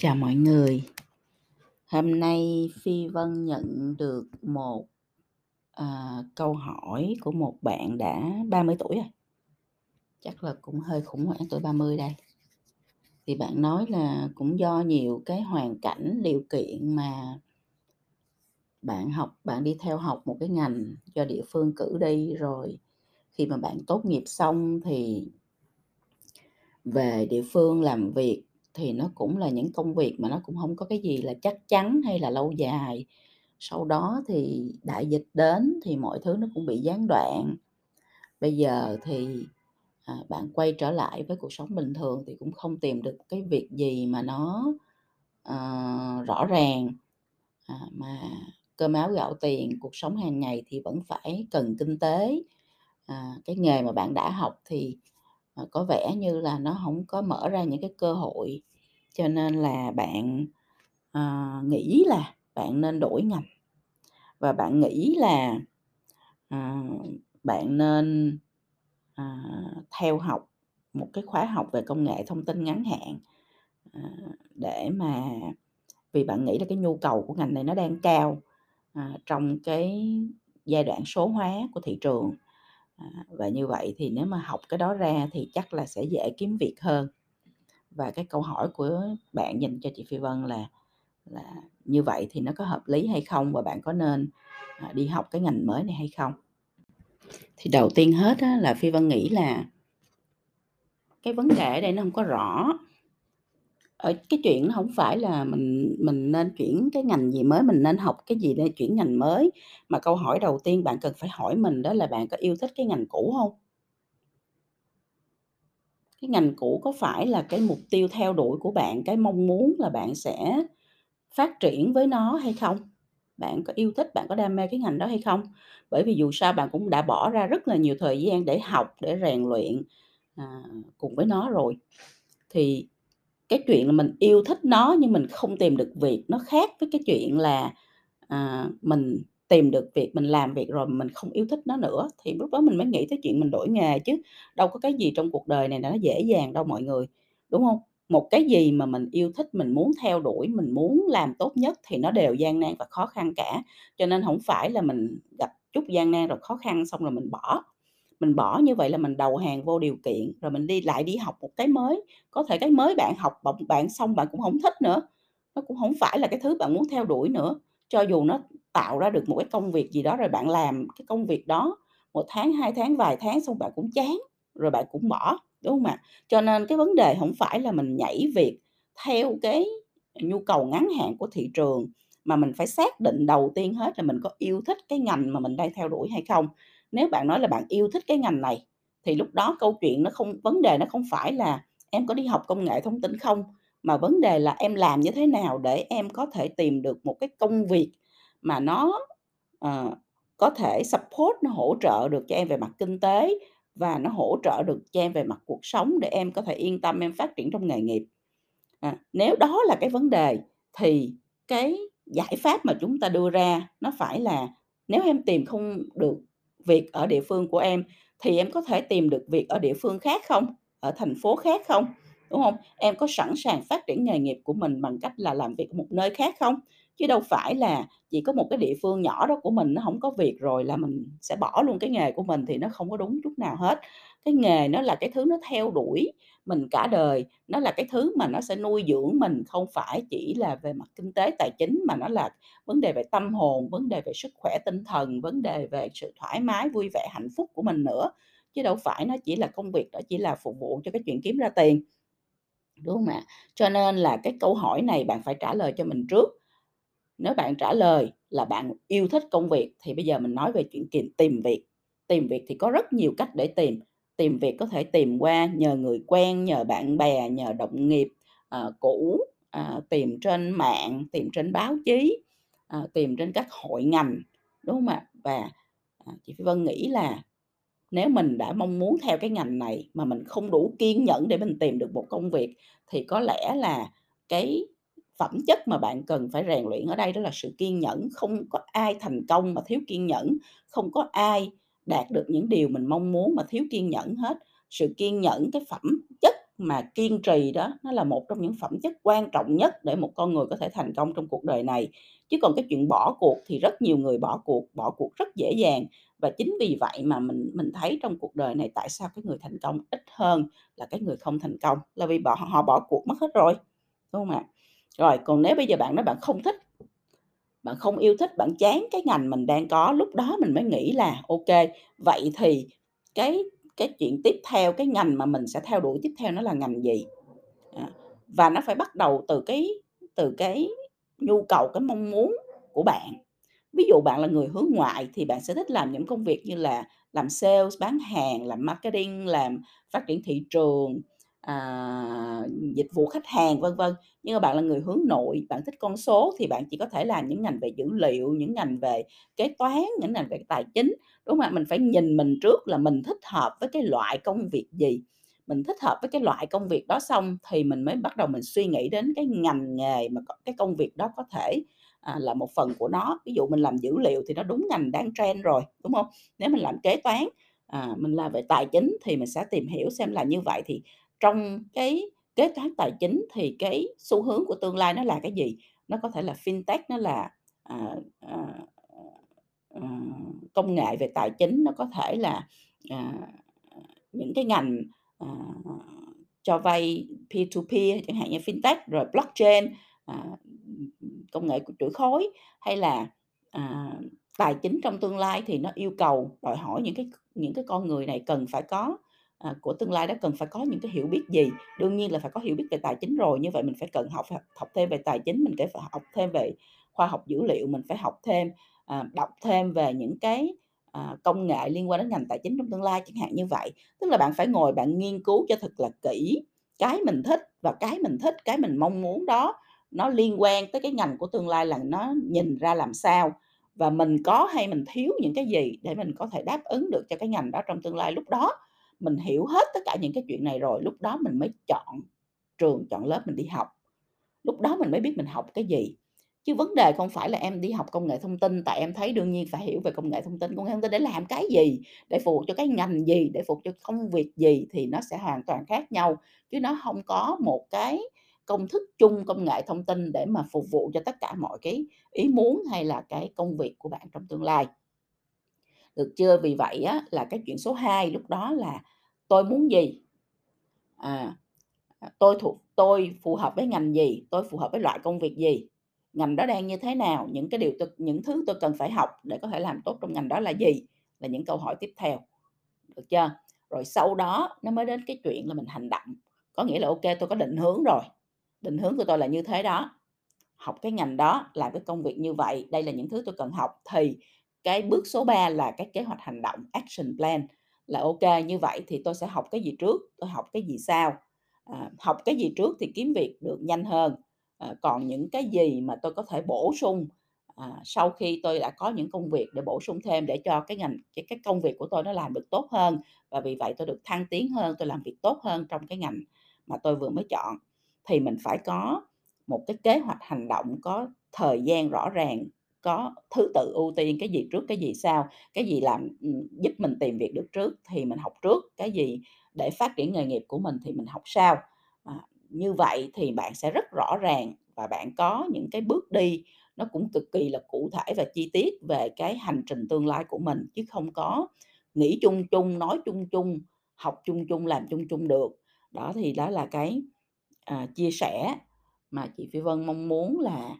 Chào mọi người. Hôm nay Phi Vân nhận được một, à, câu hỏi của một bạn đã 30 tuổi rồi. Chắc là cũng hơi khủng hoảng tuổi 30 đây. Thì bạn nói là cũng do nhiều cái hoàn cảnh, điều kiện mà bạn học bạn đi theo học một cái ngành do địa phương cử đi, rồi khi mà bạn tốt nghiệp xong thì về địa phương làm việc thì nó cũng là những công việc mà nó cũng không có cái gì là chắc chắn hay là lâu dài. Sau đó thì đại dịch đến thì mọi thứ nó cũng bị gián đoạn. Bây giờ thì, à, bạn quay trở lại với cuộc sống bình thường thì cũng không tìm được cái việc gì mà nó, à, rõ ràng, à, mà cơm áo gạo tiền, cuộc sống hàng ngày thì vẫn phải cần kinh tế. À, cái nghề mà bạn đã học thì, Ờ, có vẻ như là nó không có mở ra những cái cơ hội, cho nên là bạn, à, nghĩ là bạn nên đổi ngành. Và bạn nghĩ là, à, bạn nên, à, theo học một cái khóa học về công nghệ thông tin ngắn hạn, à, để mà vì bạn nghĩ là cái nhu cầu của ngành này nó đang cao, à, trong cái giai đoạn số hóa của thị trường. À, và như vậy thì nếu mà học cái đó ra thì chắc là sẽ dễ kiếm việc hơn. Và cái câu hỏi của bạn dành cho chị Phi Vân là là như vậy thì nó có hợp lý hay không và bạn có nên, à, đi học cái ngành mới này hay không? Thì đầu tiên hết á là Phi Vân nghĩ là cái vấn đề ở đây nó không có rõ. Ở cái chuyện nó hổng phải là mình mình nên chuyển cái ngành gì mới, mình nên học cái gì để chuyển ngành mới, mà câu hỏi đầu tiên bạn cần phải hỏi mình đó là bạn có yêu thích cái ngành cũ hông? Cái ngành cũ có phải là cái mục tiêu theo đuổi của bạn, cái mong muốn là bạn sẽ phát triển với nó hay không? Bạn có yêu thích, bạn có đam mê cái ngành đó hay không? Bởi vì dù sao bạn cũng đã bỏ ra rất là nhiều thời gian để học, để rèn luyện, à, cùng với nó rồi. Thì cái chuyện là mình yêu thích nó nhưng mình không tìm được việc nó khác với cái chuyện là, à, mình tìm được việc, mình làm việc rồi mình không yêu thích nó nữa, thì lúc đó mình mới nghĩ tới chuyện mình đổi nghề chứ. Đâu có cái gì trong cuộc đời này là nó dễ dàng đâu mọi người, đúng không Một cái gì mà mình yêu thích, mình muốn theo đuổi, mình muốn làm tốt nhất thì nó đều gian nan và khó khăn cả. Cho nên không phải là mình gặp chút gian nan rồi khó khăn xong rồi mình bỏ. Mình bỏ như vậy là mình đầu hàng vô điều kiện, rồi mình đi lại đi học một cái mới. Có thể cái mới bạn học bộng bạn xong bạn cũng không thích nữa, nó cũng không phải là cái thứ bạn muốn theo đuổi nữa. Cho dù nó tạo ra được một cái công việc gì đó rồi bạn làm cái công việc đó một tháng, hai tháng, vài tháng xong bạn cũng chán, rồi bạn cũng bỏ, đúng không ạ? Cho nên cái vấn đề không phải là mình nhảy việc theo cái nhu cầu ngắn hạn của thị trường, mà mình phải xác định đầu tiên hết là mình có yêu thích cái ngành mà mình đang theo đuổi hay không. Nếu bạn nói là bạn yêu thích cái ngành này thì lúc đó câu chuyện nó không vấn đề nó không phải là em có đi học công nghệ thông tin không, mà vấn đề là em làm như thế nào để em có thể tìm được một cái công việc mà nó, uh, có thể support, nó hỗ trợ được cho em về mặt kinh tế và nó hỗ trợ được cho em về mặt cuộc sống để em có thể yên tâm em phát triển trong nghề nghiệp. À, nếu đó là cái vấn đề thì cái giải pháp mà chúng ta đưa ra nó phải là nếu em tìm không được việc ở địa phương của em, thì em có thể tìm được việc ở địa phương khác không? Ở thành phố khác không? Đúng không Em có sẵn sàng phát triển nghề nghiệp của mình bằng cách là làm việc ở một nơi khác không? Chứ đâu phải là chỉ có một cái địa phương nhỏ đó của mình nó không có việc rồi là mình sẽ bỏ luôn cái nghề của mình thì nó không có đúng chút nào hết. Cái nghề nó là cái thứ nó theo đuổi mình cả đời, nó là cái thứ mà nó sẽ nuôi dưỡng mình, không phải chỉ là về mặt kinh tế, tài chính mà nó là vấn đề về tâm hồn, vấn đề về sức khỏe tinh thần, vấn đề về sự thoải mái, vui vẻ, hạnh phúc của mình nữa, chứ đâu phải nó chỉ là công việc, đó chỉ là phục vụ cho cái chuyện kiếm ra tiền. Đúng không ạ? Cho nên là cái câu hỏi này bạn phải trả lời cho mình trước. Nếu bạn trả lời là bạn yêu thích công việc thì bây giờ mình nói về chuyện tìm việc. Tìm việc thì có rất nhiều cách để tìm, tìm việc có thể tìm qua nhờ người quen, nhờ bạn bè, nhờ đồng nghiệp, ờ, cũ, à, tìm trên mạng, tìm trên báo chí, ờ, tìm trên các hội ngành, đúng không ạ? Và, à, chị Phi Vân nghĩ là nếu mình đã mong muốn theo cái ngành này mà mình không đủ kiên nhẫn để mình tìm được một công việc thì có lẽ là cái phẩm chất mà bạn cần phải rèn luyện ở đây đó là sự kiên nhẫn. Không có ai thành công mà thiếu kiên nhẫn, không có ai đạt được những điều mình mong muốn mà thiếu kiên nhẫn hết. Sự kiên nhẫn, cái phẩm chất mà kiên trì đó, nó là một trong những phẩm chất quan trọng nhất để một con người có thể thành công trong cuộc đời này. Chứ còn cái chuyện bỏ cuộc thì rất nhiều người bỏ cuộc, bỏ cuộc rất dễ dàng. Và chính vì vậy mà mình mình thấy trong cuộc đời này tại sao cái người thành công ít hơn là cái người không thành công, là vì bỏ họ bỏ cuộc mất hết rồi, đúng không ạ? Rồi, còn nếu bây giờ bạn nói bạn không thích, bạn không yêu thích, bạn chán cái ngành mình đang có, lúc đó mình mới nghĩ là ok vậy thì cái cái chuyện tiếp theo, cái ngành mà mình sẽ theo đuổi tiếp theo nó là ngành gì? À, và nó phải bắt đầu từ cái từ cái nhu cầu, cái mong muốn của bạn. Ví dụ bạn là người hướng ngoại thì bạn sẽ thích làm những công việc như là làm sales, bán hàng, làm marketing, làm phát triển thị trường, à, dịch vụ khách hàng, vân vân. Nhưng mà bạn là người hướng nội, bạn thích con số thì bạn chỉ có thể làm những ngành về dữ liệu, những ngành về kế toán, những ngành về tài chính, đúng không ạ? Mình phải nhìn mình trước là mình thích hợp với cái loại công việc gì, mình thích hợp với cái loại công việc đó xong thì mình mới bắt đầu mình suy nghĩ đến cái ngành nghề mà cái công việc đó có thể, à, là một phần của nó. Ví dụ mình làm dữ liệu thì nó đúng ngành đang trend rồi, đúng không? Nếu mình làm kế toán, à, mình làm về tài chính thì mình sẽ tìm hiểu xem là như vậy thì trong cái kế toán tài chính thì cái xu hướng của tương lai nó là cái gì? Nó có thể là fintech, nó là, à, à, à, công nghệ về tài chính, nó có thể là, à, những cái ngành, à, cho vay peer to peer chẳng hạn như fintech, rồi blockchain, à, công nghệ của chuỗi khối, hay là, à, tài chính trong tương lai thì nó yêu cầu đòi hỏi những cái những cái con người này cần phải có à, của tương lai đó cần phải có những cái hiểu biết gì? Đương nhiên là phải có hiểu biết về tài chính rồi, như vậy mình phải cần học học thêm về tài chính, mình phải học thêm về khoa học dữ liệu, mình phải học thêm, à, đọc thêm về những cái, à, công nghệ liên quan đến ngành tài chính trong tương lai, chẳng hạn như vậy. Tức là bạn phải ngồi bạn nghiên cứu cho thật là kỹ cái mình thích và cái mình thích, cái mình mong muốn đó nó liên quan tới cái ngành của tương lai là nó nhìn ra làm sao, và mình có hay mình thiếu những cái gì để mình có thể đáp ứng được cho cái ngành đó trong tương lai. Lúc đó mình hiểu hết tất cả những cái chuyện này rồi, lúc đó mình mới chọn trường, chọn lớp mình đi học. Lúc đó mình mới biết mình học cái gì. Chứ vấn đề không phải là em đi học công nghệ thông tin tại em thấy đương nhiên phải hiểu về công nghệ thông tin, công nghệ thông tin để làm cái gì, để phục vụ cho cái ngành gì, để phục vụ cho công việc gì thì nó sẽ hoàn toàn khác nhau, chứ nó không có một cái công thức chung công nghệ thông tin để mà phục vụ cho tất cả mọi cái ý muốn hay là cái công việc của bạn trong tương lai. Được chưa? Vì vậy á là cái chuyện số 2 lúc đó là tôi muốn gì? À, à, tôi thuộc tôi phù hợp với ngành gì? Tôi phù hợp với loại công việc gì? Ngành đó đang như thế nào? Những cái điều tôi những thứ tôi cần phải học để có thể làm tốt trong ngành đó là gì? Là những câu hỏi tiếp theo, được chưa? Rồi sau đó nó mới đến cái chuyện là mình hành động, có nghĩa là ok tôi có định hướng rồi, định hướng của tôi là như thế đó, học cái ngành đó, làm cái công việc như vậy, đây là những thứ tôi cần học thì cái bước số 3 là cái kế hoạch hành động, action plan, là ok như vậy thì tôi sẽ học cái gì trước, tôi học cái gì sau. À, học cái gì trước thì kiếm việc được nhanh hơn, à, còn những cái gì mà tôi có thể bổ sung, à, sau khi tôi đã có những công việc để bổ sung thêm để cho cái ngành cái cái công việc của tôi nó làm được tốt hơn, và vì vậy tôi được thăng tiến hơn, tôi làm việc tốt hơn trong cái ngành mà tôi vừa mới chọn. Thì mình phải có một cái kế hoạch hành động có thời gian rõ ràng, có thứ tự ưu tiên, cái gì trước, cái gì sau, cái gì làm, ừ, giúp mình tìm việc được trước thì mình học trước, cái gì để phát triển nghề nghiệp của mình thì mình học sau. À, như vậy thì bạn sẽ rất rõ ràng và bạn có những cái bước đi nó cũng cực kỳ là cụ thể và chi tiết về cái hành trình tương lai của mình, chứ không có nghĩ chung chung, nói chung chung, học chung chung, làm chung chung được. Đó, thì đó là cái, à, chia sẻ. Mà chị Phi Vân mong muốn là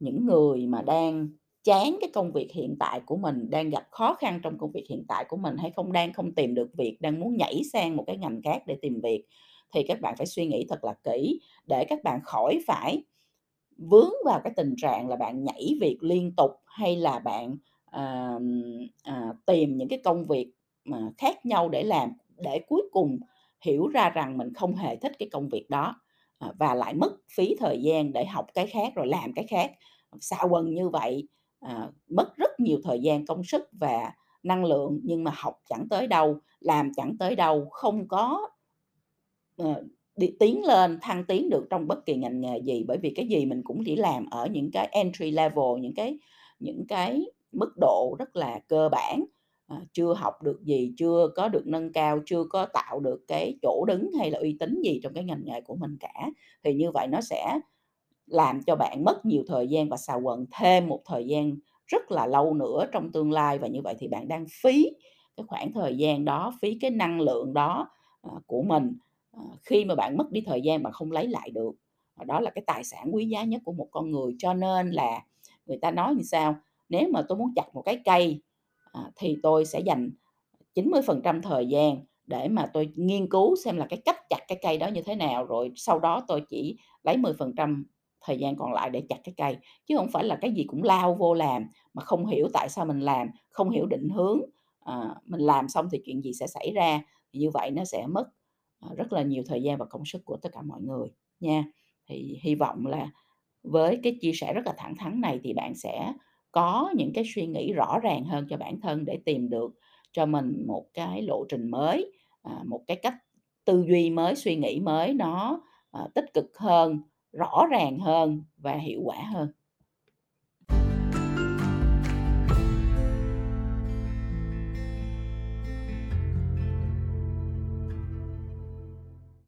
những người mà đang chán cái công việc hiện tại của mình, đang gặp khó khăn trong công việc hiện tại của mình, hay không đang không tìm được việc, đang muốn nhảy sang một cái ngành khác để tìm việc, thì các bạn phải suy nghĩ thật là kỹ để các bạn khỏi phải vướng vào cái tình trạng là bạn nhảy việc liên tục, hay là bạn, à, à, tìm những cái công việc mà khác nhau để làm, để cuối cùng hiểu ra rằng mình không hề thích cái công việc đó, À, và lại mất phí thời gian để học cái khác rồi làm cái khác. xa quần như vậy, à, mất rất nhiều thời gian, công sức và năng lượng nhưng mà học chẳng tới đâu, làm chẳng tới đâu, không có, ờ, đi tiến lên, thăng tiến được trong bất kỳ ngành nghề gì, bởi vì cái gì mình cũng chỉ làm ở những cái entry level, những cái những cái mức độ rất là cơ bản, à, chưa học được gì, chưa có được nâng cao, chưa có tạo được cái chỗ đứng hay là uy tín gì trong cái ngành nghề của mình cả. Thì như vậy nó sẽ làm cho bạn mất nhiều thời gian và xào quần thêm một thời gian rất là lâu nữa trong tương lai và như vậy thì bạn đang phí cái khoảng thời gian đó, phí cái năng lượng đó, ờ, của mình, ờ, khi mà bạn mất đi thời gian bạn không lấy lại được. Và đó là cái tài sản quý giá nhất của một con người, cho nên là người ta nói như sao? Nếu mà tôi muốn chặt một cái cây, à, thì tôi sẽ dành 90% thời gian để mà tôi nghiên cứu xem là cái cách chặt cái cây đó như thế nào, rồi sau đó tôi chỉ lấy 10% thời gian còn lại để chặt cái cây, chứ không phải là cái gì cũng lao vô làm mà không hiểu tại sao mình làm, không hiểu định hướng, à, mình làm xong thì chuyện gì sẽ xảy ra, thì như vậy nó sẽ mất, ờ, rất là nhiều thời gian và công sức của tất cả mọi người nha. Thì hy vọng là với cái chia sẻ rất là thẳng thắn này thì bạn sẽ có những cái suy nghĩ rõ ràng hơn cho bản thân để tìm được cho mình một cái lộ trình mới, à, một cái cách tư duy mới, suy nghĩ mới nó, à, tích cực hơn, rõ ràng hơn và hiệu quả hơn.